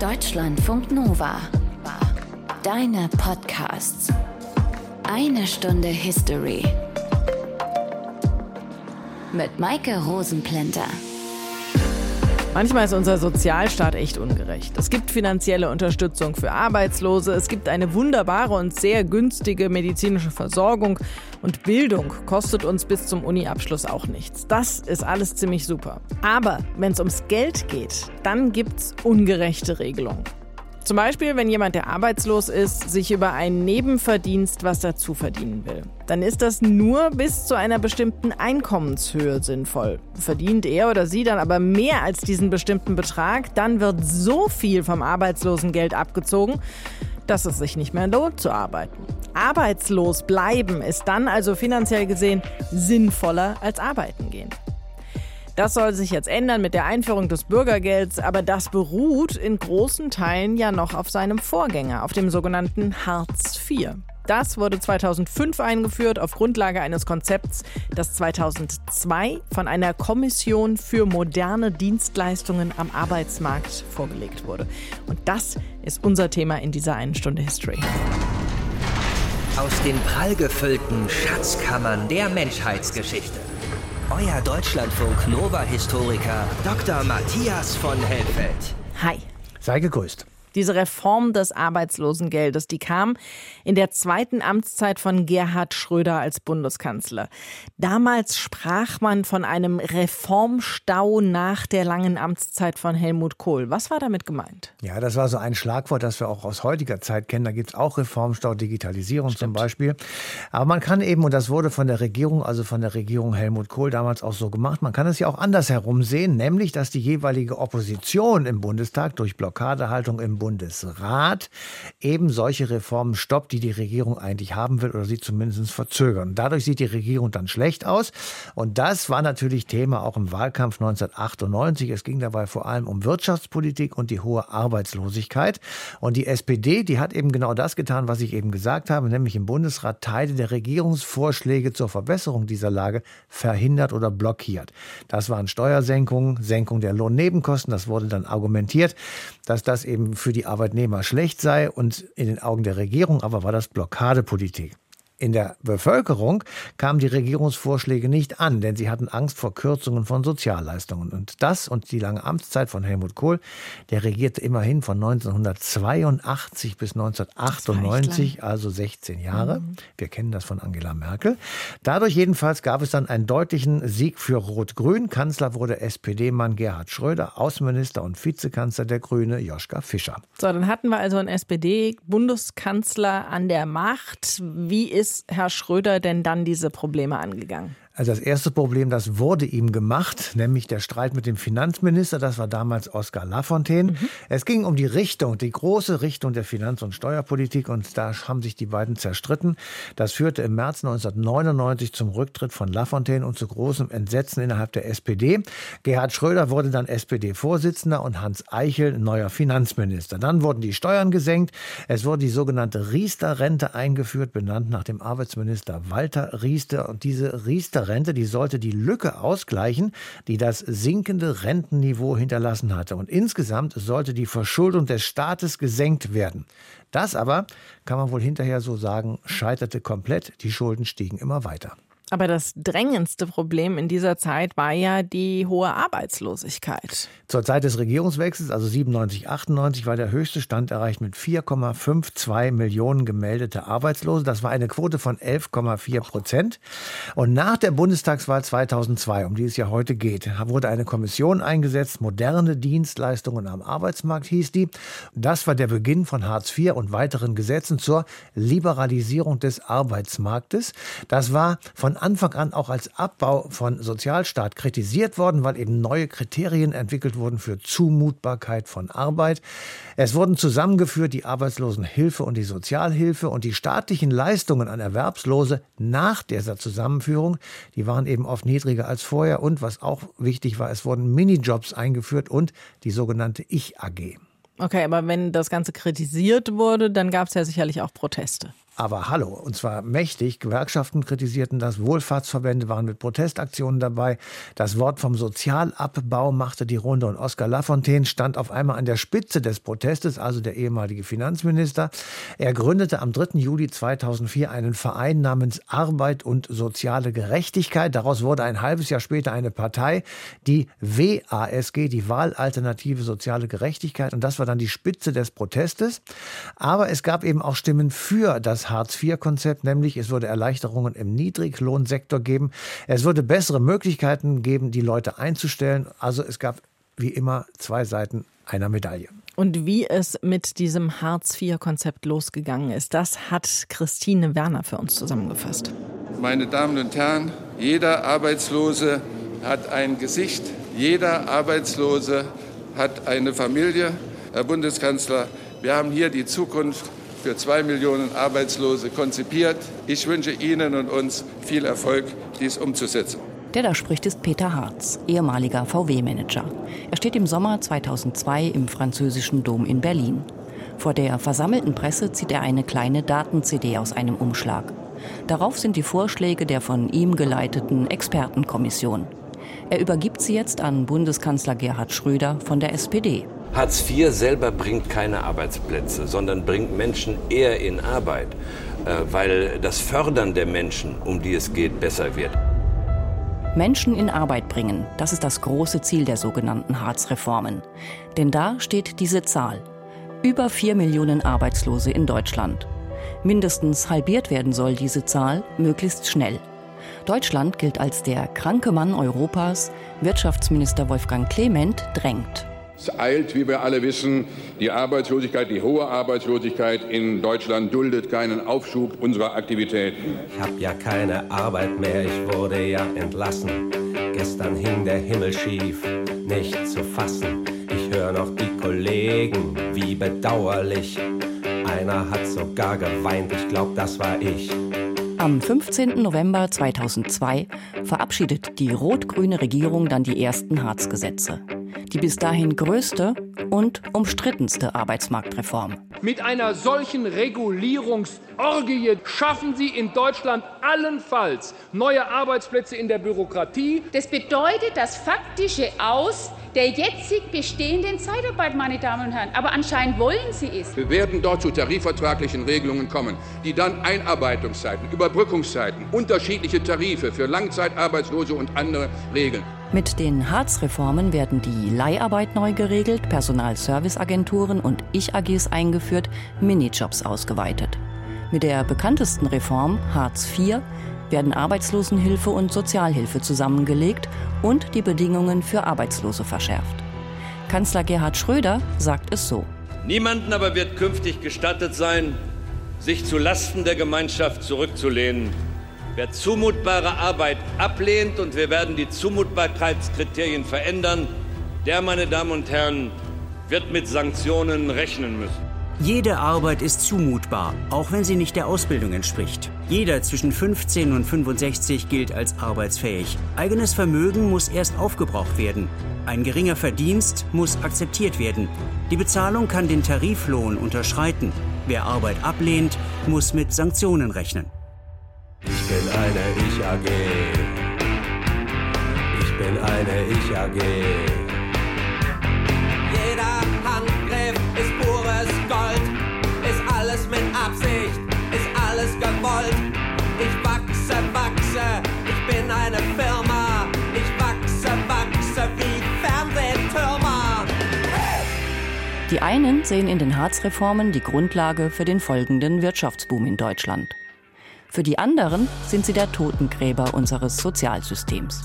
Deutschlandfunk Nova. Deine Podcasts. Eine Stunde History. Mit Maike Rosenplanter. Manchmal ist unser Sozialstaat echt ungerecht. Es gibt finanzielle Unterstützung für Arbeitslose, es gibt eine wunderbare und sehr günstige medizinische Versorgung und Bildung kostet uns bis zum Uni-Abschluss auch nichts. Das ist alles ziemlich super. Aber wenn es ums Geld geht, dann gibt es ungerechte Regelungen. Zum Beispiel, wenn jemand, der arbeitslos ist, sich über einen Nebenverdienst was dazu verdienen will. Dann ist das nur bis zu einer bestimmten Einkommenshöhe sinnvoll. Verdient er oder sie dann aber mehr als diesen bestimmten Betrag, dann wird so viel vom Arbeitslosengeld abgezogen, dass es sich nicht mehr lohnt zu arbeiten. Arbeitslos bleiben ist dann also finanziell gesehen sinnvoller als arbeiten gehen. Das soll sich jetzt ändern mit der Einführung des Bürgergelds, aber das beruht in großen Teilen ja noch auf seinem Vorgänger, auf dem sogenannten Hartz IV. Das wurde 2005 eingeführt auf Grundlage eines Konzepts, das 2002 von einer Kommission für moderne Dienstleistungen am Arbeitsmarkt vorgelegt wurde. Und das ist unser Thema in dieser einen Stunde History. Aus den prallgefüllten Schatzkammern der Menschheitsgeschichte euer Deutschlandfunk Nova-Historiker Dr. Matthias von Helfeld. Hi. Sei gegrüßt. Diese Reform des Arbeitslosengeldes, die kam in der zweiten Amtszeit von Gerhard Schröder als Bundeskanzler. Damals sprach man von einem Reformstau nach der langen Amtszeit von Helmut Kohl. Was war damit gemeint? Ja, das war so ein Schlagwort, das wir auch aus heutiger Zeit kennen. Da gibt es auch Reformstau, Digitalisierung Stimmt. zum Beispiel. Aber man kann eben, und das wurde von der Regierung, also von der Regierung Helmut Kohl damals auch so gemacht, man kann es ja auch andersherum sehen, nämlich, dass die jeweilige Opposition im Bundestag durch Blockadehaltung im Bundesrat eben solche Reformen stoppt, die die Regierung eigentlich haben will oder sie zumindest verzögern. Dadurch sieht die Regierung dann schlecht aus. Und das war natürlich Thema auch im Wahlkampf 1998. Es ging dabei vor allem um Wirtschaftspolitik und die hohe Arbeitslosigkeit. Und die SPD, die hat eben genau das getan, was ich eben gesagt habe, nämlich im Bundesrat Teile der Regierungsvorschläge zur Verbesserung dieser Lage verhindert oder blockiert. Das waren Steuersenkungen, Senkung der Lohnnebenkosten. Das wurde dann argumentiert, dass das eben für die Arbeitnehmer schlecht sei und in den Augen der Regierung aber war das Blockadepolitik. In der Bevölkerung kamen die Regierungsvorschläge nicht an, denn sie hatten Angst vor Kürzungen von Sozialleistungen. Und das und die lange Amtszeit von Helmut Kohl, der regierte immerhin von 1982 bis 1998, also 16 Jahre. Mhm. Wir kennen das von Angela Merkel. Dadurch jedenfalls gab es dann einen deutlichen Sieg für Rot-Grün. Kanzler wurde SPD-Mann Gerhard Schröder, Außenminister und Vizekanzler der Grüne Joschka Fischer. So, dann hatten wir also einen SPD-Bundeskanzler an der Macht. Wie ist ist Herr Schröder denn dann diese Probleme angegangen? Also das erste Problem, das wurde ihm gemacht, nämlich der Streit mit dem Finanzminister. Das war damals Oskar Lafontaine. Mhm. Es ging um die Richtung, die große Richtung der Finanz- und Steuerpolitik. Und da haben sich die beiden zerstritten. Das führte im März 1999 zum Rücktritt von Lafontaine und zu großem Entsetzen innerhalb der SPD. Gerhard Schröder wurde dann SPD-Vorsitzender und Hans Eichel neuer Finanzminister. Dann wurden die Steuern gesenkt. Es wurde die sogenannte Riester-Rente eingeführt, benannt nach dem Arbeitsminister Walter Riester. Und diese Riester Rente, die sollte die Lücke ausgleichen, die das sinkende Rentenniveau hinterlassen hatte. Und insgesamt sollte die Verschuldung des Staates gesenkt werden. Das aber, kann man wohl hinterher so sagen, scheiterte komplett. Die Schulden stiegen immer weiter. Aber das drängendste Problem in dieser Zeit war ja die hohe Arbeitslosigkeit. Zur Zeit des Regierungswechsels, also 97, 98, war der höchste Stand erreicht mit 4,52 Millionen gemeldete Arbeitslose. Das war eine Quote von 11,4 Prozent. Und nach der Bundestagswahl 2002, um die es ja heute geht, wurde eine Kommission eingesetzt. Moderne Dienstleistungen am Arbeitsmarkt hieß die. Das war der Beginn von Hartz IV und weiteren Gesetzen zur Liberalisierung des Arbeitsmarktes. Das war von Anfang an auch als Abbau von Sozialstaat kritisiert worden, weil eben neue Kriterien entwickelt wurden für Zumutbarkeit von Arbeit. Es wurden zusammengeführt die Arbeitslosenhilfe und die Sozialhilfe und die staatlichen Leistungen an Erwerbslose nach dieser Zusammenführung, die waren eben oft niedriger als vorher und was auch wichtig war, es wurden Minijobs eingeführt und die sogenannte Ich-AG. Okay, aber wenn das Ganze kritisiert wurde, dann gab es ja sicherlich auch Proteste. Aber hallo, und zwar mächtig. Gewerkschaften kritisierten das, Wohlfahrtsverbände waren mit Protestaktionen dabei. Das Wort vom Sozialabbau machte die Runde und Oskar Lafontaine stand auf einmal an der Spitze des Protestes, also der ehemalige Finanzminister. Er gründete am 3. Juli 2004 einen Verein namens Arbeit und soziale Gerechtigkeit. Daraus wurde ein halbes Jahr später eine Partei, die WASG, die Wahlalternative Soziale Gerechtigkeit. Und das war dann die Spitze des Protestes. Aber es gab eben auch Stimmen für das Hartz-IV-Konzept, nämlich es würde Erleichterungen im Niedriglohnsektor geben. Es würde bessere Möglichkeiten geben, die Leute einzustellen. Also es gab wie immer zwei Seiten einer Medaille. Und wie es mit diesem Hartz-IV-Konzept losgegangen ist, das hat Christine Werner für uns zusammengefasst. Meine Damen und Herren, jeder Arbeitslose hat ein Gesicht, jeder Arbeitslose hat eine Familie. Herr Bundeskanzler, wir haben hier die Zukunft für zwei Millionen Arbeitslose konzipiert. Ich wünsche Ihnen und uns viel Erfolg, dies umzusetzen. Der da spricht, ist Peter Harz, ehemaliger VW-Manager. Er steht im Sommer 2002 im französischen Dom in Berlin. Vor der versammelten Presse zieht er eine kleine Daten-CD aus einem Umschlag. Darauf sind die Vorschläge der von ihm geleiteten Expertenkommission. Er übergibt sie jetzt an Bundeskanzler Gerhard Schröder von der SPD. Hartz IV selber bringt keine Arbeitsplätze, sondern bringt Menschen eher in Arbeit, äh, weil das Fördern der Menschen, um die es geht, besser wird. Menschen in Arbeit bringen, das ist das große Ziel der sogenannten Hartz-Reformen. Denn da steht diese Zahl. Über vier Millionen Arbeitslose in Deutschland. Mindestens halbiert werden soll diese Zahl möglichst schnell. Deutschland gilt als der kranke Mann Europas. Wirtschaftsminister Wolfgang Clement drängt. Es eilt, wie wir alle wissen, die Arbeitslosigkeit, die hohe Arbeitslosigkeit in Deutschland duldet keinen Aufschub unserer Aktivitäten. Ich hab ja keine Arbeit mehr, ich wurde ja entlassen. Gestern hing der Himmel schief, nicht zu fassen. Ich höre noch die Kollegen, wie bedauerlich. Einer hat sogar geweint, ich glaub, das war ich. Am 15. November 2002 verabschiedet die rot-grüne Regierung dann die ersten Hartz-Gesetze die bis dahin größte und umstrittenste Arbeitsmarktreform. Mit einer solchen Regulierungsorgie schaffen Sie in Deutschland allenfalls neue Arbeitsplätze in der Bürokratie. Das bedeutet das faktische Aus der jetzig bestehenden Zeitarbeit, meine Damen und Herren. Aber anscheinend wollen Sie es. Wir werden dort zu tarifvertraglichen Regelungen kommen, die dann Einarbeitungszeiten, Überbrückungszeiten, unterschiedliche Tarife für Langzeitarbeitslose und andere regeln. Mit den Hartz-Reformen werden die Leiharbeit neu geregelt, Personalserviceagenturen und Ich-AGs eingeführt, Minijobs ausgeweitet. Mit der bekanntesten Reform, Hartz IV, werden Arbeitslosenhilfe und Sozialhilfe zusammengelegt und die Bedingungen für Arbeitslose verschärft. Kanzler Gerhard Schröder sagt es so. Niemanden aber wird künftig gestattet sein, sich zu Lasten der Gemeinschaft zurückzulehnen Wer zumutbare Arbeit ablehnt, und wir werden die Zumutbarkeitskriterien verändern, der, meine Damen und Herren, wird mit Sanktionen rechnen müssen. Jede Arbeit ist zumutbar, auch wenn sie nicht der Ausbildung entspricht. Jeder zwischen 15 und 65 gilt als arbeitsfähig. Eigenes Vermögen muss erst aufgebraucht werden. Ein geringer Verdienst muss akzeptiert werden. Die Bezahlung kann den Tariflohn unterschreiten. Wer Arbeit ablehnt, muss mit Sanktionen rechnen. Ich bin eine Ich-AG. Ich bin eine Ich-AG. Jeder Handgriff ist pures Gold. Ist alles mit Absicht, ist alles gewollt. Ich wachse, wachse, ich bin eine Firma. Ich wachse, wachse wie Fernsehtürmer. Die einen sehen in den Hartz-Reformen die Grundlage für den folgenden Wirtschaftsboom in Deutschland. Für die anderen sind sie der Totengräber unseres Sozialsystems.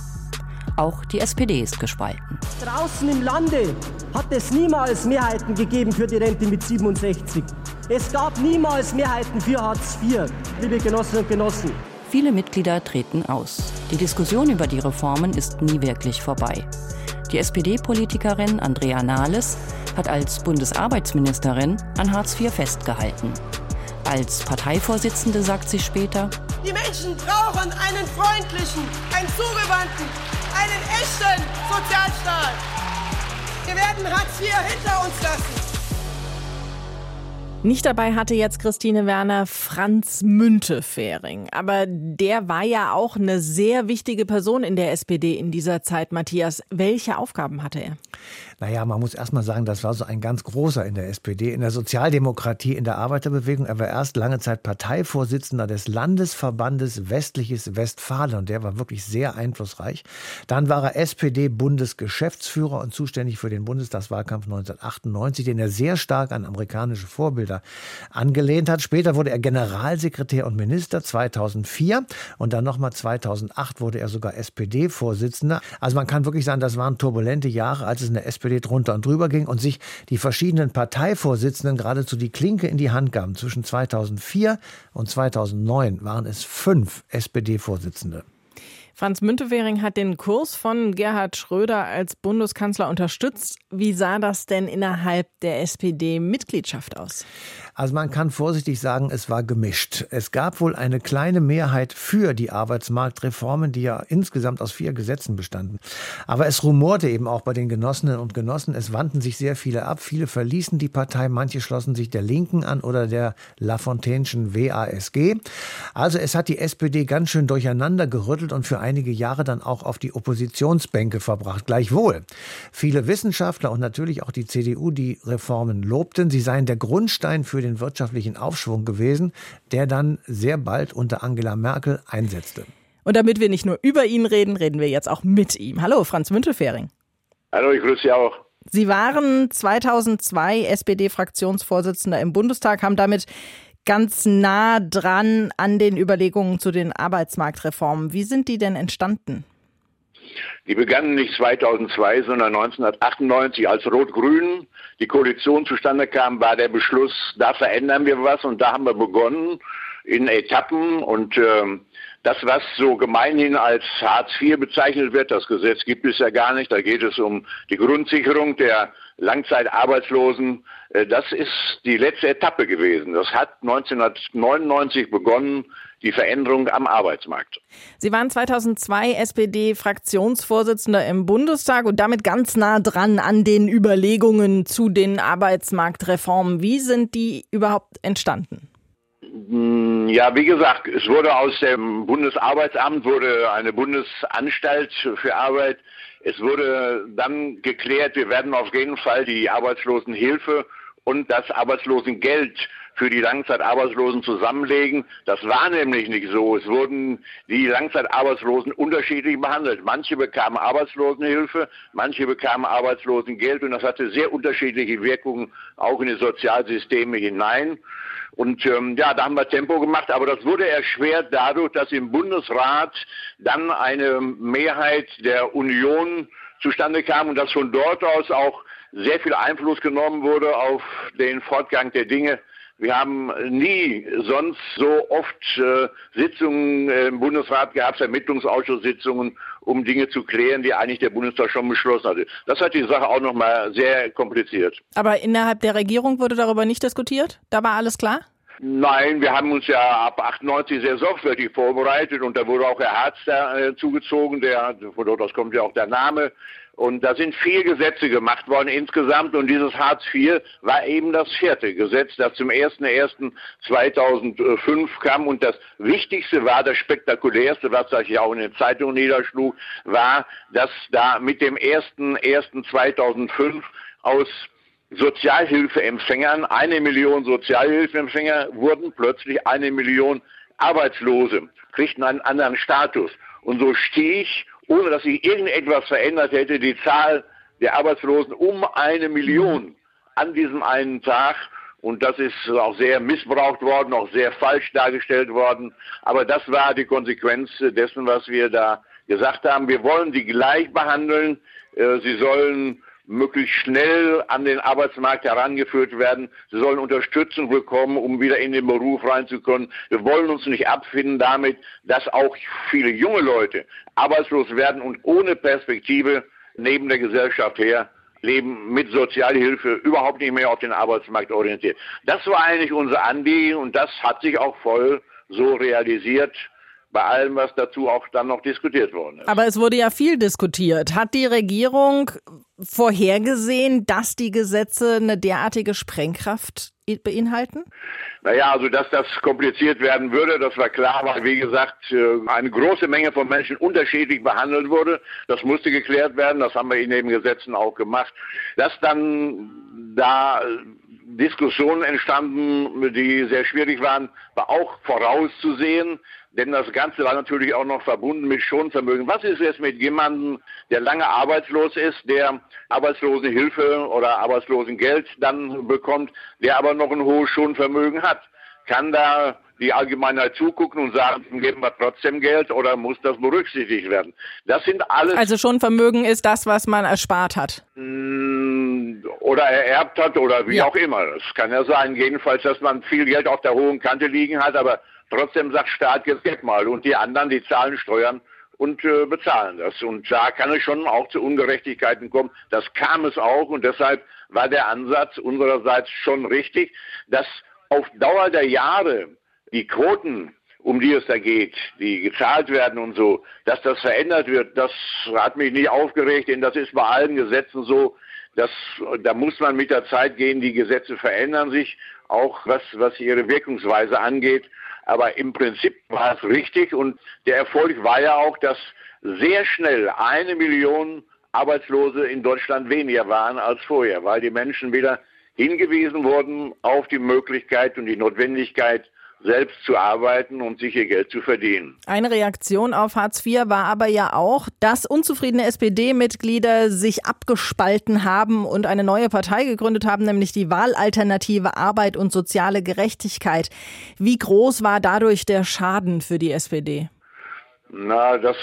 Auch die SPD ist gespalten. Draußen im Lande hat es niemals Mehrheiten gegeben für die Rente mit 67. Es gab niemals Mehrheiten für Hartz IV, liebe Genossinnen und Genossen. Viele Mitglieder treten aus. Die Diskussion über die Reformen ist nie wirklich vorbei. Die SPD-Politikerin Andrea Nahles hat als Bundesarbeitsministerin an Hartz IV festgehalten. Als Parteivorsitzende sagt sie später, die Menschen brauchen einen freundlichen, einen zugewandten, einen echten Sozialstaat. Wir werden Hartz IV hinter uns lassen. Nicht dabei hatte jetzt Christine Werner Franz Müntefering. Aber der war ja auch eine sehr wichtige Person in der SPD in dieser Zeit, Matthias. Welche Aufgaben hatte er? Naja, man muss erst mal sagen, das war so ein ganz großer in der SPD, in der Sozialdemokratie, in der Arbeiterbewegung. Er war erst lange Zeit Parteivorsitzender des Landesverbandes Westliches Westfalen und der war wirklich sehr einflussreich. Dann war er SPD-Bundesgeschäftsführer und zuständig für den Bundestagswahlkampf 1998, den er sehr stark an amerikanische Vorbilder angelehnt hat. Später wurde er Generalsekretär und Minister 2004 und dann nochmal 2008 wurde er sogar SPD-Vorsitzender. Also man kann wirklich sagen, das waren turbulente Jahre, als es in der SPD SPD drunter und drüber ging und sich die verschiedenen Parteivorsitzenden geradezu die Klinke in die Hand gaben. Zwischen 2004 und 2009 waren es fünf SPD-Vorsitzende. Franz Müntefering hat den Kurs von Gerhard Schröder als Bundeskanzler unterstützt. Wie sah das denn innerhalb der SPD-Mitgliedschaft aus? Also man kann vorsichtig sagen, es war gemischt. Es gab wohl eine kleine Mehrheit für die Arbeitsmarktreformen, die ja insgesamt aus vier Gesetzen bestanden. Aber es rumorte eben auch bei den Genossinnen und Genossen. Es wandten sich sehr viele ab. Viele verließen die Partei. Manche schlossen sich der Linken an oder der Lafontaineschen WASG. Also es hat die SPD ganz schön durcheinander gerüttelt und für einige Jahre dann auch auf die Oppositionsbänke verbracht. Gleichwohl. Viele Wissenschaftler und natürlich auch die CDU die Reformen lobten. Sie seien der Grundstein für den wirtschaftlichen Aufschwung gewesen, der dann sehr bald unter Angela Merkel einsetzte. Und damit wir nicht nur über ihn reden, reden wir jetzt auch mit ihm. Hallo, Franz Müntefering. Hallo, ich grüße Sie auch. Sie waren 2002 SPD-Fraktionsvorsitzender im Bundestag, haben damit ganz nah dran an den Überlegungen zu den Arbeitsmarktreformen. Wie sind die denn entstanden? Die begannen nicht 2002, sondern 1998, als Rot-Grün die Koalition zustande kam, war der Beschluss, da verändern wir was und da haben wir begonnen in Etappen und äh, das, was so gemeinhin als Hartz IV bezeichnet wird, das Gesetz gibt es ja gar nicht, da geht es um die Grundsicherung der Langzeitarbeitslosen. Äh, das ist die letzte Etappe gewesen. Das hat 1999 begonnen, die Veränderung am Arbeitsmarkt. Sie waren 2002 SPD-Fraktionsvorsitzender im Bundestag und damit ganz nah dran an den Überlegungen zu den Arbeitsmarktreformen. Wie sind die überhaupt entstanden? Hm, ja, wie gesagt, es wurde aus dem Bundesarbeitsamt wurde eine Bundesanstalt für Arbeit es wurde dann geklärt, wir werden auf jeden Fall die Arbeitslosenhilfe und das Arbeitslosengeld für die Langzeitarbeitslosen zusammenlegen. Das war nämlich nicht so. Es wurden die Langzeitarbeitslosen unterschiedlich behandelt. Manche bekamen Arbeitslosenhilfe, manche bekamen Arbeitslosengeld und das hatte sehr unterschiedliche Wirkungen auch in die Sozialsysteme hinein. Und ähm, ja, da haben wir Tempo gemacht, aber das wurde erschwert dadurch, dass im Bundesrat dann eine Mehrheit der Union zustande kam und dass von dort aus auch sehr viel Einfluss genommen wurde auf den Fortgang der Dinge. Wir haben nie sonst so oft äh, Sitzungen im Bundesrat gehabt, Ermittlungsausschusssitzungen, um Dinge zu klären, die eigentlich der Bundestag schon beschlossen hatte. Das hat die Sache auch nochmal sehr kompliziert. Aber innerhalb der Regierung wurde darüber nicht diskutiert? Da war alles klar? Nein, wir haben uns ja ab 98 sehr sorgfältig vorbereitet und da wurde auch Herr Harz da, äh, zugezogen, der, von dort aus kommt ja auch der Name. Und da sind vier Gesetze gemacht worden insgesamt und dieses Hartz IV war eben das vierte Gesetz, das zum 01.01.2005 kam und das Wichtigste war, das spektakulärste, was sich auch in den Zeitungen niederschlug, war, dass da mit dem 01.01.2005 aus Sozialhilfeempfängern, eine Million Sozialhilfeempfänger wurden plötzlich eine Million Arbeitslose, kriegten einen anderen Status. Und so stieg, ohne dass sich irgendetwas verändert hätte, die Zahl der Arbeitslosen um eine Million an diesem einen Tag. Und das ist auch sehr missbraucht worden, auch sehr falsch dargestellt worden. Aber das war die Konsequenz dessen, was wir da gesagt haben. Wir wollen die gleich behandeln. Äh, sie sollen möglichst schnell an den Arbeitsmarkt herangeführt werden. Sie sollen Unterstützung bekommen, um wieder in den Beruf reinzukommen. Wir wollen uns nicht abfinden damit, dass auch viele junge Leute arbeitslos werden und ohne Perspektive neben der Gesellschaft her leben mit Sozialhilfe überhaupt nicht mehr auf den Arbeitsmarkt orientiert. Das war eigentlich unser Anliegen und das hat sich auch voll so realisiert. Bei allem, was dazu auch dann noch diskutiert worden ist. Aber es wurde ja viel diskutiert. Hat die Regierung vorhergesehen, dass die Gesetze eine derartige Sprengkraft beinhalten? Naja, also dass das kompliziert werden würde, das war klar, weil wie gesagt äh, eine große Menge von Menschen unterschiedlich behandelt wurde. Das musste geklärt werden, das haben wir in den Gesetzen auch gemacht. Dass dann da Diskussionen entstanden, die sehr schwierig waren, war auch vorauszusehen. Denn das Ganze war natürlich auch noch verbunden mit Schonvermögen. Was ist jetzt mit jemandem, der lange arbeitslos ist, der Arbeitslosenhilfe oder Arbeitslosengeld dann bekommt, der aber noch ein hohes Schonvermögen hat? Kann da die Allgemeinheit zugucken und sagen, geben wir trotzdem Geld oder muss das berücksichtigt werden? Das sind alles. Also Schonvermögen ist das, was man erspart hat. Mm, oder ererbt hat oder wie ja. auch immer. Es kann ja sein, jedenfalls, dass man viel Geld auf der hohen Kante liegen hat, aber Trotzdem sagt Staat, jetzt geht mal. Und die anderen, die zahlen Steuern und äh, bezahlen das. Und da kann es schon auch zu Ungerechtigkeiten kommen. Das kam es auch und deshalb war der Ansatz unsererseits schon richtig, dass auf Dauer der Jahre die Quoten, um die es da geht, die gezahlt werden und so, dass das verändert wird, das hat mich nicht aufgeregt, denn das ist bei allen Gesetzen so, dass, da muss man mit der Zeit gehen, die Gesetze verändern sich, auch was, was ihre Wirkungsweise angeht. Aber im Prinzip war es richtig und der Erfolg war ja auch, dass sehr schnell eine Million Arbeitslose in Deutschland weniger waren als vorher, weil die Menschen wieder hingewiesen wurden auf die Möglichkeit und die Notwendigkeit, selbst zu arbeiten und sich ihr Geld zu verdienen. Eine Reaktion auf Hartz IV war aber ja auch, dass unzufriedene SPD-Mitglieder sich abgespalten haben und eine neue Partei gegründet haben, nämlich die Wahlalternative Arbeit und soziale Gerechtigkeit. Wie groß war dadurch der Schaden für die SPD? Na, das,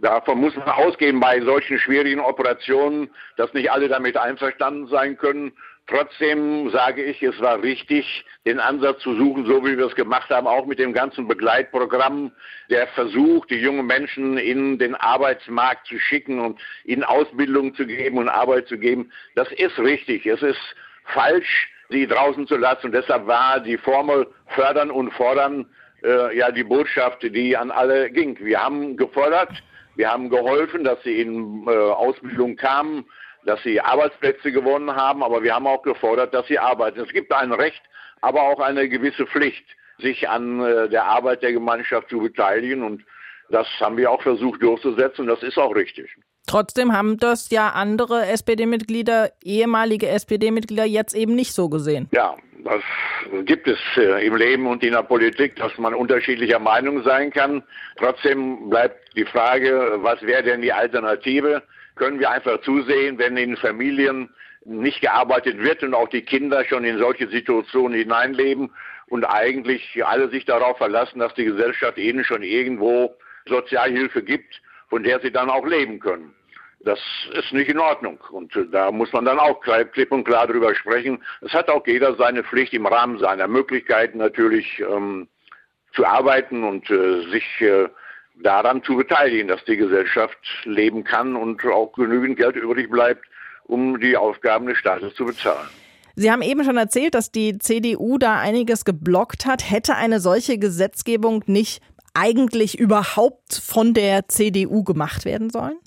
davon muss man ausgehen bei solchen schwierigen Operationen, dass nicht alle damit einverstanden sein können. Trotzdem sage ich, es war richtig, den Ansatz zu suchen, so wie wir es gemacht haben, auch mit dem ganzen Begleitprogramm, der Versuch, die jungen Menschen in den Arbeitsmarkt zu schicken und ihnen Ausbildung zu geben und Arbeit zu geben. Das ist richtig. Es ist falsch, sie draußen zu lassen. Und deshalb war die Formel fördern und fordern äh, ja die Botschaft, die an alle ging. Wir haben gefordert, wir haben geholfen, dass sie in äh, Ausbildung kamen dass sie Arbeitsplätze gewonnen haben, aber wir haben auch gefordert, dass sie arbeiten. Es gibt ein Recht, aber auch eine gewisse Pflicht, sich an äh, der Arbeit der Gemeinschaft zu beteiligen und das haben wir auch versucht durchzusetzen und das ist auch richtig. Trotzdem haben das ja andere SPD-Mitglieder, ehemalige SPD-Mitglieder jetzt eben nicht so gesehen. Ja, das gibt es äh, im Leben und in der Politik, dass man unterschiedlicher Meinung sein kann. Trotzdem bleibt die Frage, was wäre denn die Alternative? können wir einfach zusehen, wenn in Familien nicht gearbeitet wird und auch die Kinder schon in solche Situationen hineinleben und eigentlich alle sich darauf verlassen, dass die Gesellschaft ihnen schon irgendwo Sozialhilfe gibt, von der sie dann auch leben können. Das ist nicht in Ordnung. Und da muss man dann auch klipp und klar drüber sprechen. Es hat auch jeder seine Pflicht im Rahmen seiner Möglichkeiten natürlich ähm, zu arbeiten und äh, sich äh, daran zu beteiligen, dass die Gesellschaft leben kann und auch genügend Geld übrig bleibt, um die Aufgaben des Staates zu bezahlen. Sie haben eben schon erzählt, dass die CDU da einiges geblockt hat. Hätte eine solche Gesetzgebung nicht eigentlich überhaupt von der CDU gemacht werden sollen?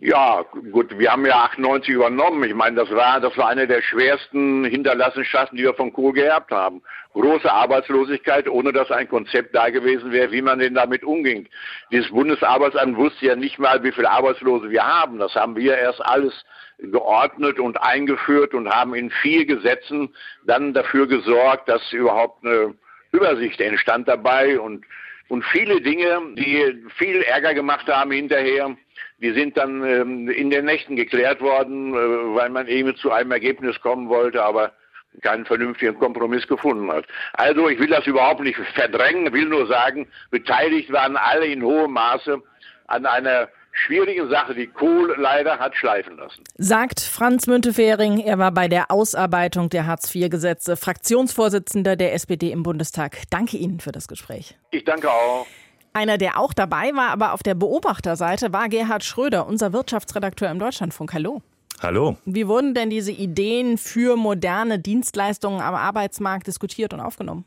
Ja, gut, wir haben ja 98 übernommen. Ich meine, das war, das war eine der schwersten Hinterlassenschaften, die wir von Kohl geerbt haben. Große Arbeitslosigkeit, ohne dass ein Konzept da gewesen wäre, wie man denn damit umging. Dieses Bundesarbeitsamt wusste ja nicht mal, wie viele Arbeitslose wir haben. Das haben wir erst alles geordnet und eingeführt und haben in vier Gesetzen dann dafür gesorgt, dass überhaupt eine Übersicht entstand dabei und, und viele Dinge, die viel Ärger gemacht haben hinterher, die sind dann ähm, in den Nächten geklärt worden, äh, weil man eben zu einem Ergebnis kommen wollte, aber keinen vernünftigen Kompromiss gefunden hat. Also ich will das überhaupt nicht verdrängen, will nur sagen, beteiligt waren alle in hohem Maße an einer schwierigen Sache, die Kohl leider hat schleifen lassen. Sagt Franz Müntefering. Er war bei der Ausarbeitung der Hartz-IV-Gesetze Fraktionsvorsitzender der SPD im Bundestag. Danke Ihnen für das Gespräch. Ich danke auch. Einer, der auch dabei war, aber auf der Beobachterseite, war Gerhard Schröder, unser Wirtschaftsredakteur im Deutschlandfunk. Hallo. Hallo. Wie wurden denn diese Ideen für moderne Dienstleistungen am Arbeitsmarkt diskutiert und aufgenommen?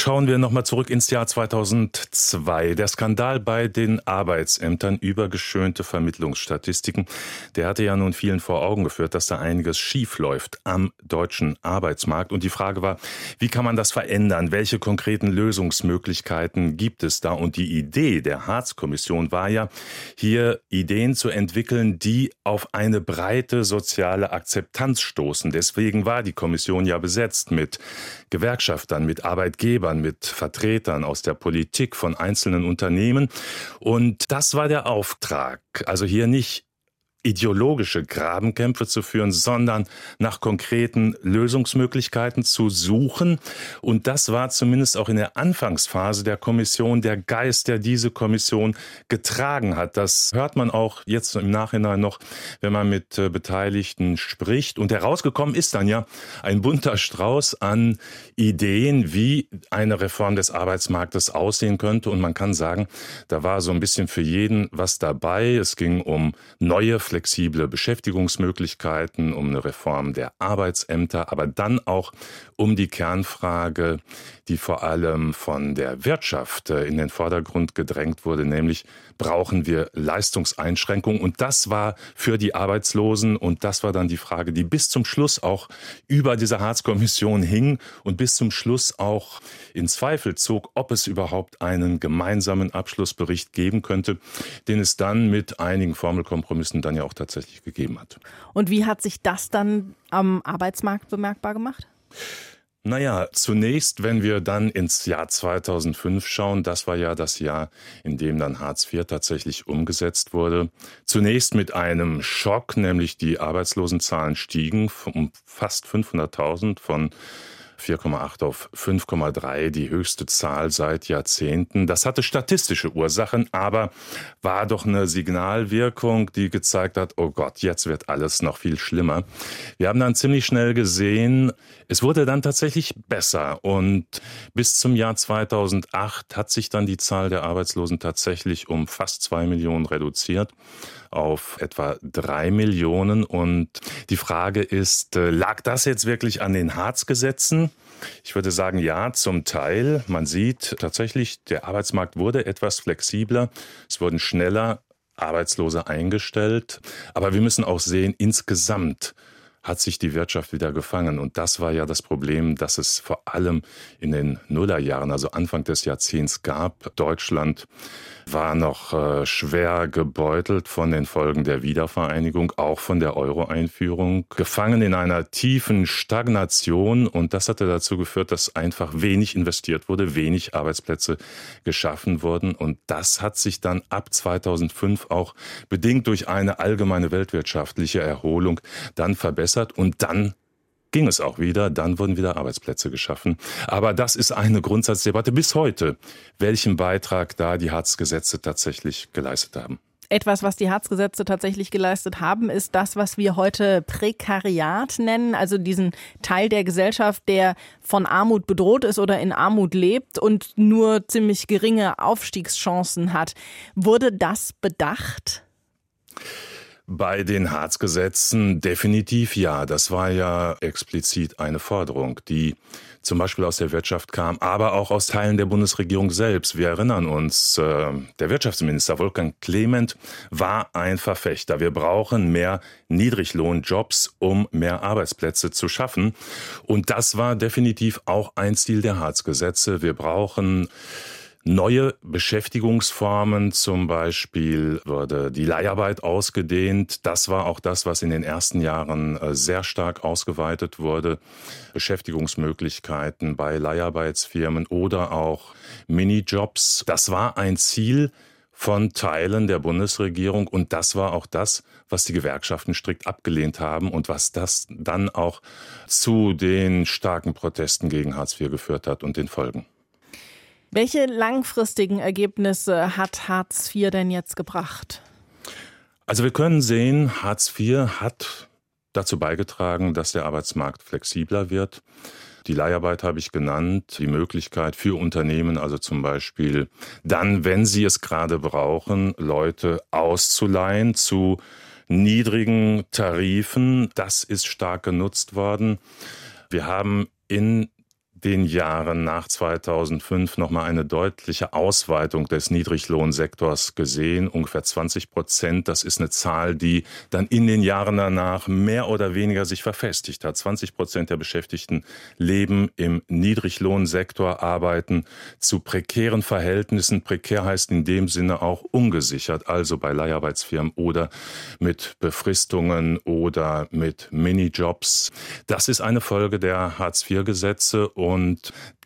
Schauen wir nochmal zurück ins Jahr 2002. Der Skandal bei den Arbeitsämtern über geschönte Vermittlungsstatistiken, der hatte ja nun vielen vor Augen geführt, dass da einiges schief läuft am deutschen Arbeitsmarkt. Und die Frage war, wie kann man das verändern? Welche konkreten Lösungsmöglichkeiten gibt es da? Und die Idee der Harz-Kommission war ja, hier Ideen zu entwickeln, die auf eine breite soziale Akzeptanz stoßen. Deswegen war die Kommission ja besetzt mit Gewerkschaftern, mit Arbeitgebern, mit Vertretern aus der Politik von einzelnen Unternehmen. Und das war der Auftrag. Also hier nicht ideologische Grabenkämpfe zu führen, sondern nach konkreten Lösungsmöglichkeiten zu suchen. Und das war zumindest auch in der Anfangsphase der Kommission der Geist, der diese Kommission getragen hat. Das hört man auch jetzt im Nachhinein noch, wenn man mit äh, Beteiligten spricht. Und herausgekommen ist dann ja ein bunter Strauß an Ideen, wie eine Reform des Arbeitsmarktes aussehen könnte. Und man kann sagen, da war so ein bisschen für jeden was dabei. Es ging um neue flexible Beschäftigungsmöglichkeiten, um eine Reform der Arbeitsämter, aber dann auch um die Kernfrage, die vor allem von der Wirtschaft äh, in den Vordergrund gedrängt wurde, nämlich brauchen wir Leistungseinschränkungen. Und das war für die Arbeitslosen und das war dann die Frage, die bis zum Schluss auch über diese Harz-Kommission hing und bis zum Schluss auch in Zweifel zog, ob es überhaupt einen gemeinsamen Abschlussbericht geben könnte, den es dann mit einigen Formelkompromissen dann ja auch tatsächlich gegeben hat. Und wie hat sich das dann am Arbeitsmarkt bemerkbar gemacht? Naja, zunächst, wenn wir dann ins Jahr 2005 schauen, das war ja das Jahr, in dem dann Hartz IV tatsächlich umgesetzt wurde. Zunächst mit einem Schock, nämlich die Arbeitslosenzahlen stiegen um fast 500.000 von 4,8 auf 5,3, die höchste Zahl seit Jahrzehnten. Das hatte statistische Ursachen, aber war doch eine Signalwirkung, die gezeigt hat, oh Gott, jetzt wird alles noch viel schlimmer. Wir haben dann ziemlich schnell gesehen, es wurde dann tatsächlich besser und bis zum Jahr 2008 hat sich dann die Zahl der Arbeitslosen tatsächlich um fast zwei Millionen reduziert auf etwa drei Millionen. Und die Frage ist, äh, lag das jetzt wirklich an den Harzgesetzen? Ich würde sagen, ja, zum Teil. Man sieht tatsächlich, der Arbeitsmarkt wurde etwas flexibler. Es wurden schneller Arbeitslose eingestellt. Aber wir müssen auch sehen, insgesamt hat sich die Wirtschaft wieder gefangen. Und das war ja das Problem, das es vor allem in den Nullerjahren, also Anfang des Jahrzehnts gab. Deutschland war noch äh, schwer gebeutelt von den Folgen der Wiedervereinigung, auch von der Euro-Einführung, gefangen in einer tiefen Stagnation. Und das hatte dazu geführt, dass einfach wenig investiert wurde, wenig Arbeitsplätze geschaffen wurden. Und das hat sich dann ab 2005 auch bedingt durch eine allgemeine weltwirtschaftliche Erholung dann verbessert und dann ging es auch wieder, dann wurden wieder Arbeitsplätze geschaffen. Aber das ist eine Grundsatzdebatte bis heute, welchen Beitrag da die Hartz-Gesetze tatsächlich geleistet haben. Etwas, was die Hartz-Gesetze tatsächlich geleistet haben, ist das, was wir heute Prekariat nennen, also diesen Teil der Gesellschaft, der von Armut bedroht ist oder in Armut lebt und nur ziemlich geringe Aufstiegschancen hat. Wurde das bedacht? Bei den Harzgesetzen definitiv ja. Das war ja explizit eine Forderung, die zum Beispiel aus der Wirtschaft kam, aber auch aus Teilen der Bundesregierung selbst. Wir erinnern uns, äh, der Wirtschaftsminister Wolfgang Clement war ein Verfechter. Wir brauchen mehr Niedriglohnjobs, um mehr Arbeitsplätze zu schaffen. Und das war definitiv auch ein Ziel der Harzgesetze. Wir brauchen neue Beschäftigungsformen, zum Beispiel wurde die Leiharbeit ausgedehnt. Das war auch das, was in den ersten Jahren äh, sehr stark ausgeweitet wurde. Beschäftigungsmöglichkeiten bei Leiharbeitsfirmen oder auch Minijobs. Das war ein Ziel von Teilen der Bundesregierung und das war auch das, was die Gewerkschaften strikt abgelehnt haben und was das dann auch zu den starken Protesten gegen Hartz IV geführt hat und den Folgen. Welche langfristigen Ergebnisse hat Hartz IV denn jetzt gebracht? Also wir können sehen, Hartz IV hat dazu beigetragen, dass der Arbeitsmarkt flexibler wird. Die Leiharbeit habe ich genannt, die Möglichkeit für Unternehmen, also zum Beispiel dann, wenn sie es gerade brauchen, Leute auszuleihen zu niedrigen Tarifen. Das ist stark genutzt worden. Wir haben in den Jahren nach 2005 noch mal eine deutliche Ausweitung des Niedriglohnsektors gesehen, ungefähr 20 Prozent. Das ist eine Zahl, die dann in den Jahren danach mehr oder weniger sich verfestigt hat. 20 Prozent der Beschäftigten leben im Niedriglohnsektor, arbeiten zu prekären Verhältnissen. Prekär heißt in dem Sinne auch ungesichert, also bei Leiharbeitsfirmen oder mit Befristungen oder mit Minijobs. Das ist eine Folge der Hartz-IV-Gesetze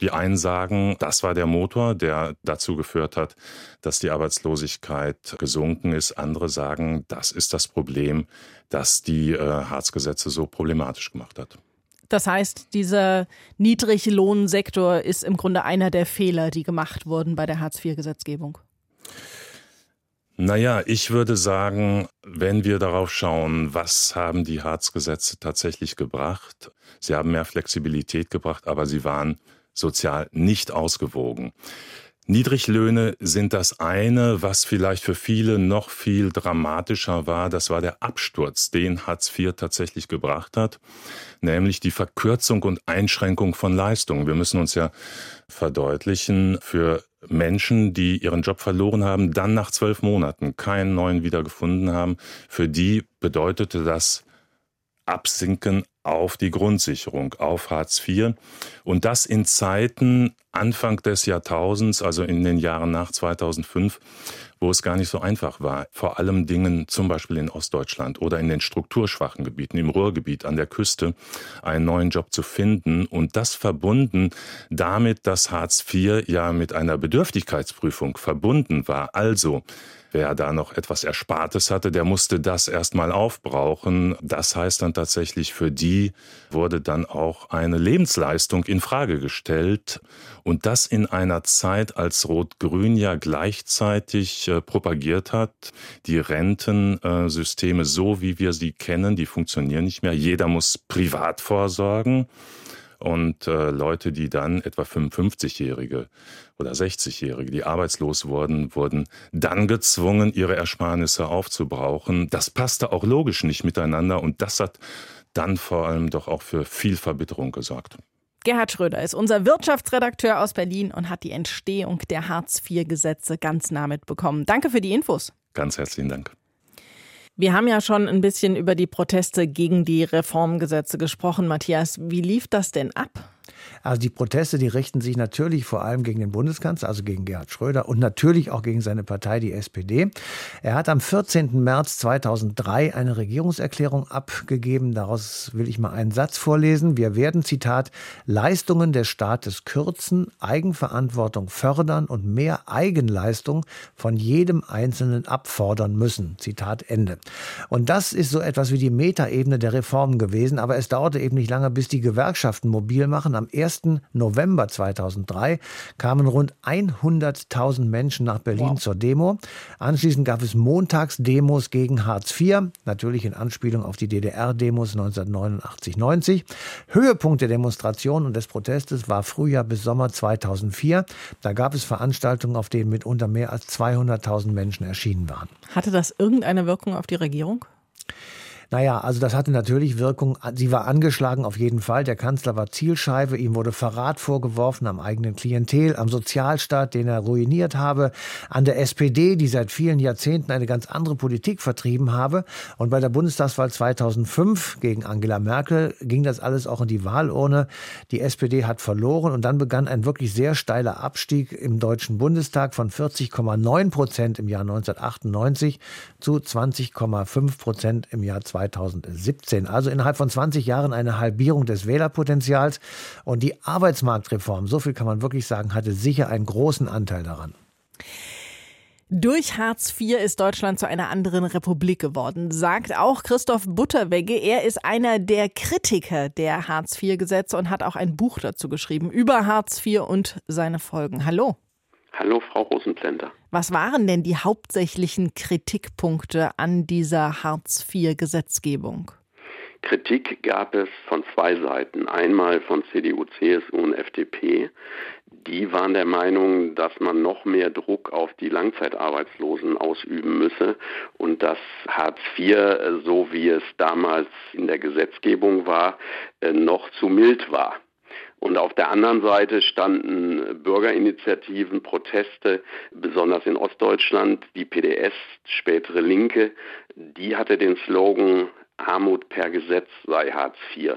die einen sagen, das war der Motor, der dazu geführt hat, dass die Arbeitslosigkeit gesunken ist. Andere sagen, das ist das Problem, das die äh, Hartz-Gesetze so problematisch gemacht hat. Das heißt, dieser Niedriglohnsektor ist im Grunde einer der Fehler, die gemacht wurden bei der Hartz-IV-Gesetzgebung. Naja, ich würde sagen, wenn wir darauf schauen, was haben die Hartz-Gesetze tatsächlich gebracht? Sie haben mehr Flexibilität gebracht, aber sie waren sozial nicht ausgewogen. Niedriglöhne sind das eine, was vielleicht für viele noch viel dramatischer war. Das war der Absturz, den Hartz IV tatsächlich gebracht hat, nämlich die Verkürzung und Einschränkung von Leistungen. Wir müssen uns ja verdeutlichen, für Menschen, die ihren Job verloren haben, dann nach zwölf Monaten keinen neuen wiedergefunden haben, für die bedeutete das Absinken auf die Grundsicherung, auf Hartz IV. Und das in Zeiten Anfang des Jahrtausends, also in den Jahren nach 2005, wo es gar nicht so einfach war, vor allem Dingen zum Beispiel in Ostdeutschland oder in den strukturschwachen Gebieten, im Ruhrgebiet an der Küste, einen neuen Job zu finden und das verbunden damit, dass Hartz IV ja mit einer Bedürftigkeitsprüfung verbunden war. Also Wer da noch etwas Erspartes hatte, der musste das erstmal aufbrauchen. Das heißt dann tatsächlich, für die wurde dann auch eine Lebensleistung in Frage gestellt. Und das in einer Zeit, als Rot-Grün ja gleichzeitig propagiert hat, die Rentensysteme so wie wir sie kennen, die funktionieren nicht mehr. Jeder muss privat vorsorgen. Und äh, Leute, die dann etwa 55-Jährige oder 60-Jährige, die arbeitslos wurden, wurden dann gezwungen, ihre Ersparnisse aufzubrauchen. Das passte auch logisch nicht miteinander und das hat dann vor allem doch auch für viel Verbitterung gesorgt. Gerhard Schröder ist unser Wirtschaftsredakteur aus Berlin und hat die Entstehung der Hartz-IV-Gesetze ganz nah mitbekommen. Danke für die Infos. Ganz herzlichen Dank. Wir haben ja schon ein bisschen über die Proteste gegen die Reformgesetze gesprochen. Matthias, wie lief das denn ab? Also die Proteste, die richten sich natürlich vor allem gegen den Bundeskanzler, also gegen Gerhard Schröder und natürlich auch gegen seine Partei, die SPD. Er hat am 14. März 2003 eine Regierungserklärung abgegeben. Daraus will ich mal einen Satz vorlesen. Wir werden, Zitat, Leistungen des Staates kürzen, Eigenverantwortung fördern und mehr Eigenleistung von jedem Einzelnen abfordern müssen. Zitat Ende. Und das ist so etwas wie die Metaebene der Reformen gewesen. Aber es dauerte eben nicht lange, bis die Gewerkschaften mobil machen. Am 1. November 2003 kamen rund 100.000 Menschen nach Berlin wow. zur Demo. Anschließend gab es Montagsdemos gegen Hartz IV, natürlich in Anspielung auf die DDR-Demos 1989-90. Höhepunkt der Demonstration und des Protestes war Frühjahr bis Sommer 2004. Da gab es Veranstaltungen, auf denen mitunter mehr als 200.000 Menschen erschienen waren. Hatte das irgendeine Wirkung auf die Regierung? Naja, also das hatte natürlich Wirkung. Sie war angeschlagen auf jeden Fall. Der Kanzler war Zielscheibe. Ihm wurde Verrat vorgeworfen am eigenen Klientel, am Sozialstaat, den er ruiniert habe, an der SPD, die seit vielen Jahrzehnten eine ganz andere Politik vertrieben habe. Und bei der Bundestagswahl 2005 gegen Angela Merkel ging das alles auch in die Wahlurne. Die SPD hat verloren und dann begann ein wirklich sehr steiler Abstieg im Deutschen Bundestag von 40,9 Prozent im Jahr 1998 zu 20,5 Prozent im Jahr 2000. 2017. Also innerhalb von 20 Jahren eine Halbierung des Wählerpotenzials. Und die Arbeitsmarktreform, so viel kann man wirklich sagen, hatte sicher einen großen Anteil daran. Durch Hartz IV ist Deutschland zu einer anderen Republik geworden, sagt auch Christoph Butterwegge. Er ist einer der Kritiker der Hartz IV-Gesetze und hat auch ein Buch dazu geschrieben über Hartz IV und seine Folgen. Hallo. Hallo, Frau Rosenplenter. Was waren denn die hauptsächlichen Kritikpunkte an dieser Hartz-IV-Gesetzgebung? Kritik gab es von zwei Seiten. Einmal von CDU, CSU und FDP. Die waren der Meinung, dass man noch mehr Druck auf die Langzeitarbeitslosen ausüben müsse und dass Hartz IV, so wie es damals in der Gesetzgebung war, noch zu mild war. Und auf der anderen Seite standen Bürgerinitiativen, Proteste, besonders in Ostdeutschland, die PDS, spätere Linke, die hatte den Slogan Armut per Gesetz sei Hartz IV.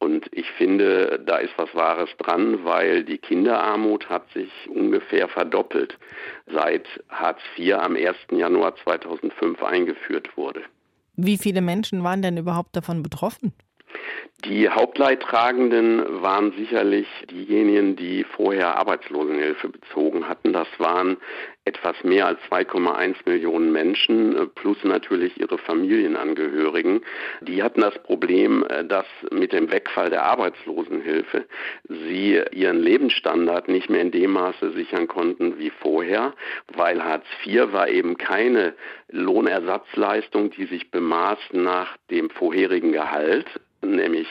Und ich finde, da ist was Wahres dran, weil die Kinderarmut hat sich ungefähr verdoppelt, seit Hartz IV am 1. Januar 2005 eingeführt wurde. Wie viele Menschen waren denn überhaupt davon betroffen? Die Hauptleidtragenden waren sicherlich diejenigen, die vorher Arbeitslosenhilfe bezogen hatten. Das waren etwas mehr als 2,1 Millionen Menschen, äh, plus natürlich ihre Familienangehörigen. Die hatten das Problem, äh, dass mit dem Wegfall der Arbeitslosenhilfe sie ihren Lebensstandard nicht mehr in dem Maße sichern konnten wie vorher, weil Hartz IV war eben keine Lohnersatzleistung, die sich bemaß nach dem vorherigen Gehalt, nämlich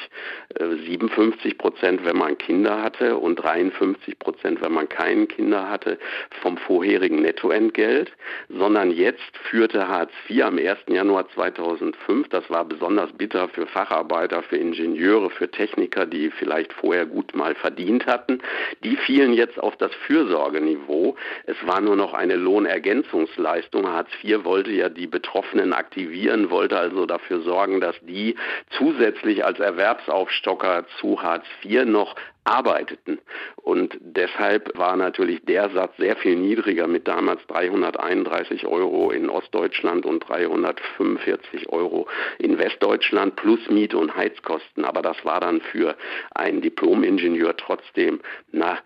57 äh, Prozent, wenn man Kinder hatte und 53 Prozent, wenn man keine Kinder hatte, vom vorherigen Nettoentgelt, sondern jetzt führte Hartz IV am 1. Januar 2005, das war besonders bitter für Facharbeiter, für Ingenieure, für Techniker, die vielleicht vorher gut mal verdient hatten, die fielen jetzt auf das Fürsorgeniveau. Es war nur noch eine Lohnergänzungsleistung. Hartz IV wollte ja die Betroffenen aktivieren, wollte also dafür sorgen, dass die zusätzlich als Erwerbsaufstocker zu Hartz IV noch arbeiteten. Und deshalb war natürlich der Satz sehr viel niedriger mit damals 331 Euro in Ostdeutschland und 345 Euro in Westdeutschland plus Miete und Heizkosten. Aber das war dann für einen Diplomingenieur trotzdem na,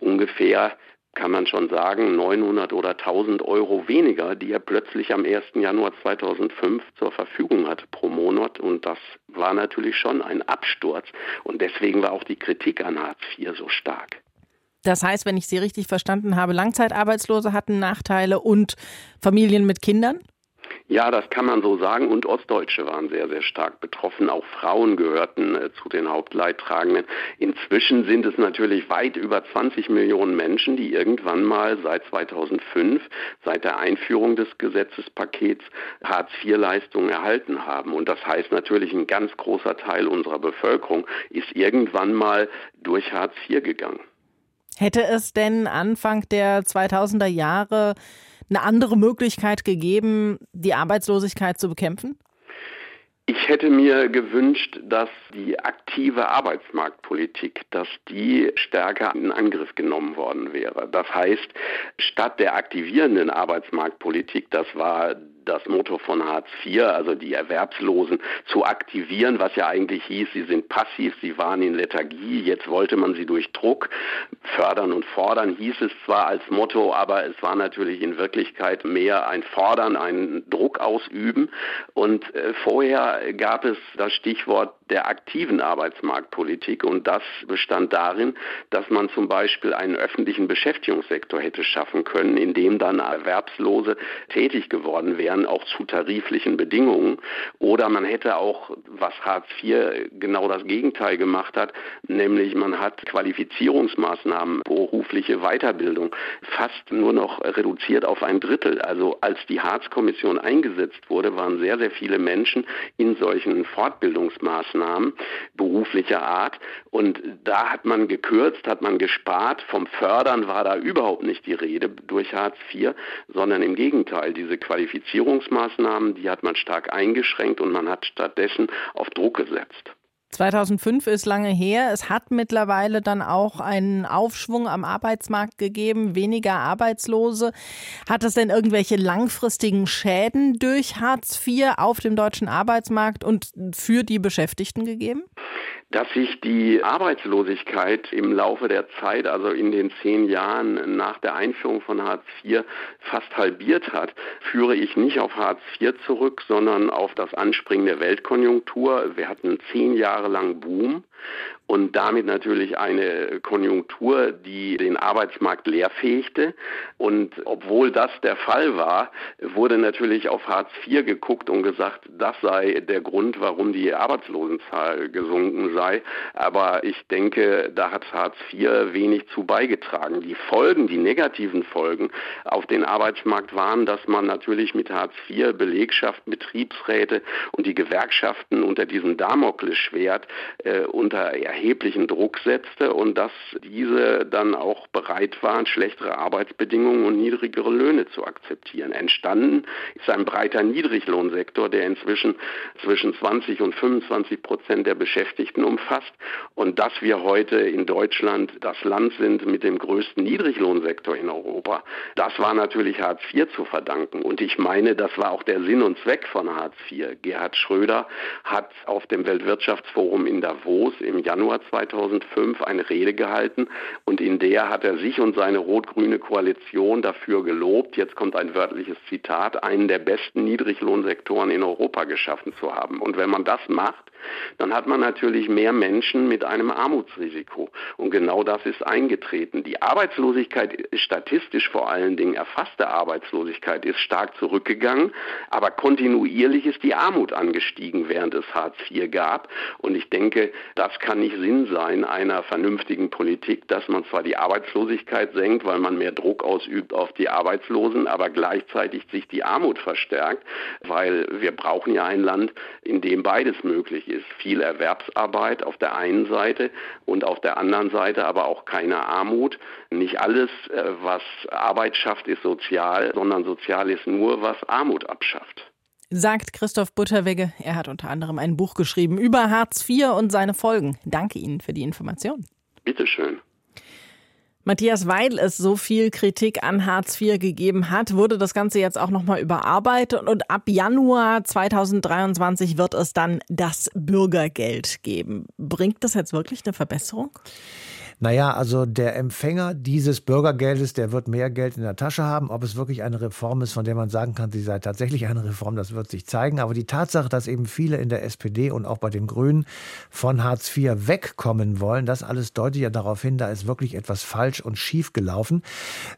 ungefähr kann man schon sagen, 900 oder 1000 Euro weniger, die er plötzlich am 1. Januar 2005 zur Verfügung hatte pro Monat. Und das war natürlich schon ein Absturz. Und deswegen war auch die Kritik an Hartz IV so stark. Das heißt, wenn ich Sie richtig verstanden habe, Langzeitarbeitslose hatten Nachteile und Familien mit Kindern? Ja, das kann man so sagen. Und Ostdeutsche waren sehr, sehr stark betroffen. Auch Frauen gehörten äh, zu den Hauptleidtragenden. Inzwischen sind es natürlich weit über 20 Millionen Menschen, die irgendwann mal seit 2005, seit der Einführung des Gesetzespakets, Hartz-IV-Leistungen erhalten haben. Und das heißt natürlich, ein ganz großer Teil unserer Bevölkerung ist irgendwann mal durch Hartz IV gegangen. Hätte es denn Anfang der 2000er Jahre eine andere Möglichkeit gegeben, die Arbeitslosigkeit zu bekämpfen? Ich hätte mir gewünscht, dass die aktive Arbeitsmarktpolitik, dass die stärker in Angriff genommen worden wäre. Das heißt, statt der aktivierenden Arbeitsmarktpolitik, das war das Motto von Hartz IV, also die Erwerbslosen zu aktivieren, was ja eigentlich hieß, sie sind passiv, sie waren in Lethargie, jetzt wollte man sie durch Druck fördern und fordern, hieß es zwar als Motto, aber es war natürlich in Wirklichkeit mehr ein Fordern, ein Druck ausüben. Und äh, vorher gab es das Stichwort der aktiven Arbeitsmarktpolitik und das bestand darin, dass man zum Beispiel einen öffentlichen Beschäftigungssektor hätte schaffen können, in dem dann Erwerbslose tätig geworden wären auch zu tariflichen Bedingungen. Oder man hätte auch, was Hartz IV genau das Gegenteil gemacht hat, nämlich man hat Qualifizierungsmaßnahmen, berufliche Weiterbildung fast nur noch reduziert auf ein Drittel. Also als die Hartz-Kommission eingesetzt wurde, waren sehr, sehr viele Menschen in solchen Fortbildungsmaßnahmen beruflicher Art. Und da hat man gekürzt, hat man gespart. Vom Fördern war da überhaupt nicht die Rede durch Hartz IV, sondern im Gegenteil, diese Qualifizierung Regulierungsmaßnahmen, die hat man stark eingeschränkt und man hat stattdessen auf Druck gesetzt. 2005 ist lange her. Es hat mittlerweile dann auch einen Aufschwung am Arbeitsmarkt gegeben, weniger Arbeitslose. Hat es denn irgendwelche langfristigen Schäden durch Hartz IV auf dem deutschen Arbeitsmarkt und für die Beschäftigten gegeben? Dass sich die Arbeitslosigkeit im Laufe der Zeit, also in den zehn Jahren nach der Einführung von Hartz IV, fast halbiert hat, führe ich nicht auf Hartz IV zurück, sondern auf das Anspringen der Weltkonjunktur. Wir hatten zehn Jahre lang Boom und damit natürlich eine Konjunktur, die den Arbeitsmarkt leerfähigte. Und obwohl das der Fall war, wurde natürlich auf Hartz IV geguckt und gesagt, das sei der Grund, warum die Arbeitslosenzahl gesunken sei. Aber ich denke, da hat Hartz IV wenig zu beigetragen. Die Folgen, die negativen Folgen auf den Arbeitsmarkt waren, dass man natürlich mit Hartz IV Belegschaft, Betriebsräte und die Gewerkschaften unter diesem Damoklesschwert äh, und unter erheblichen Druck setzte und dass diese dann auch bereit waren, schlechtere Arbeitsbedingungen und niedrigere Löhne zu akzeptieren. Entstanden ist ein breiter Niedriglohnsektor, der inzwischen zwischen 20 und 25 Prozent der Beschäftigten umfasst und dass wir heute in Deutschland das Land sind mit dem größten Niedriglohnsektor in Europa, das war natürlich Hartz IV zu verdanken. Und ich meine, das war auch der Sinn und Zweck von Hartz IV. Gerhard Schröder hat auf dem Weltwirtschaftsforum in Davos im Januar 2005 eine Rede gehalten und in der hat er sich und seine rot-grüne Koalition dafür gelobt, jetzt kommt ein wörtliches Zitat, einen der besten Niedriglohnsektoren in Europa geschaffen zu haben. Und wenn man das macht, dann hat man natürlich mehr Menschen mit einem Armutsrisiko. Und genau das ist eingetreten. Die Arbeitslosigkeit, statistisch vor allen Dingen erfasste Arbeitslosigkeit, ist stark zurückgegangen, aber kontinuierlich ist die Armut angestiegen, während es Hartz IV gab. Und ich denke, das kann nicht Sinn sein einer vernünftigen Politik, dass man zwar die Arbeitslosigkeit senkt, weil man mehr Druck ausübt auf die Arbeitslosen, aber gleichzeitig sich die Armut verstärkt, weil wir brauchen ja ein Land, in dem beides möglich ist ist viel Erwerbsarbeit auf der einen Seite und auf der anderen Seite aber auch keine Armut. Nicht alles, äh, was Arbeit schafft, ist sozial, sondern sozial ist nur, was Armut abschafft. Sagt Christoph Butterwegge. Er hat unter anderem ein Buch geschrieben über Hartz IV und seine Folgen. Danke Ihnen für die Information. Bitteschön. Matthias, weil es so viel Kritik an Hartz IV gegeben hat, wurde das Ganze jetzt auch nochmal überarbeitet und ab Januar 2023 wird es dann das Bürgergeld geben. Bringt das jetzt wirklich eine Verbesserung? Naja, also der Empfänger dieses Bürgergeldes, der wird mehr Geld in der Tasche haben. Ob es wirklich eine Reform ist, von der man sagen kann, sie sei tatsächlich eine Reform, das wird sich zeigen. Aber die Tatsache, dass eben viele in der SPD und auch bei den Grünen von Hartz IV wegkommen wollen, das alles deutet ja darauf hin, da ist wirklich etwas falsch und schief gelaufen.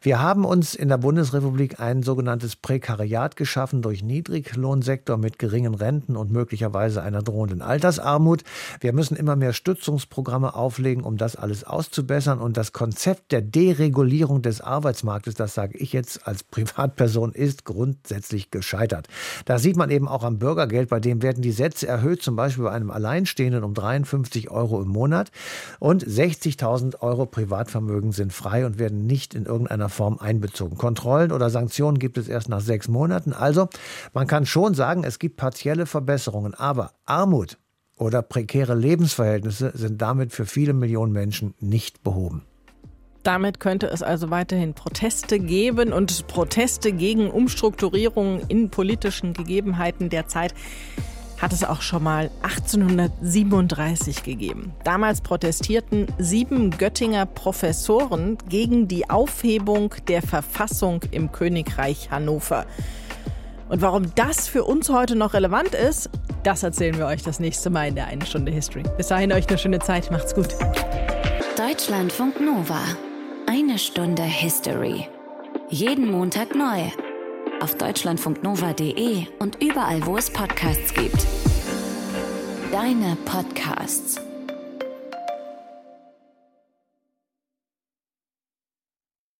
Wir haben uns in der Bundesrepublik ein sogenanntes Prekariat geschaffen durch Niedriglohnsektor mit geringen Renten und möglicherweise einer drohenden Altersarmut. Wir müssen immer mehr Stützungsprogramme auflegen, um das alles auszuprobieren auszubessern. Und das Konzept der Deregulierung des Arbeitsmarktes, das sage ich jetzt als Privatperson, ist grundsätzlich gescheitert. Da sieht man eben auch am Bürgergeld, bei dem werden die Sätze erhöht, zum Beispiel bei einem Alleinstehenden um 53 Euro im Monat und 60.000 Euro Privatvermögen sind frei und werden nicht in irgendeiner Form einbezogen. Kontrollen oder Sanktionen gibt es erst nach sechs Monaten. Also man kann schon sagen, es gibt partielle Verbesserungen, aber Armut oder prekäre Lebensverhältnisse sind damit für viele Millionen Menschen nicht behoben. Damit könnte es also weiterhin Proteste geben und Proteste gegen Umstrukturierungen in politischen Gegebenheiten der Zeit hat es auch schon mal 1837 gegeben. Damals protestierten sieben Göttinger Professoren gegen die Aufhebung der Verfassung im Königreich Hannover. Und warum das für uns heute noch relevant ist, das erzählen wir euch das nächste Mal in der Eine Stunde History. Bis dahin euch eine schöne Zeit. Macht's gut. Deutschlandfunk Nova. Eine Stunde History. Jeden Montag neu. Auf deutschlandfunknova.de und überall, wo es Podcasts gibt. Deine Podcasts.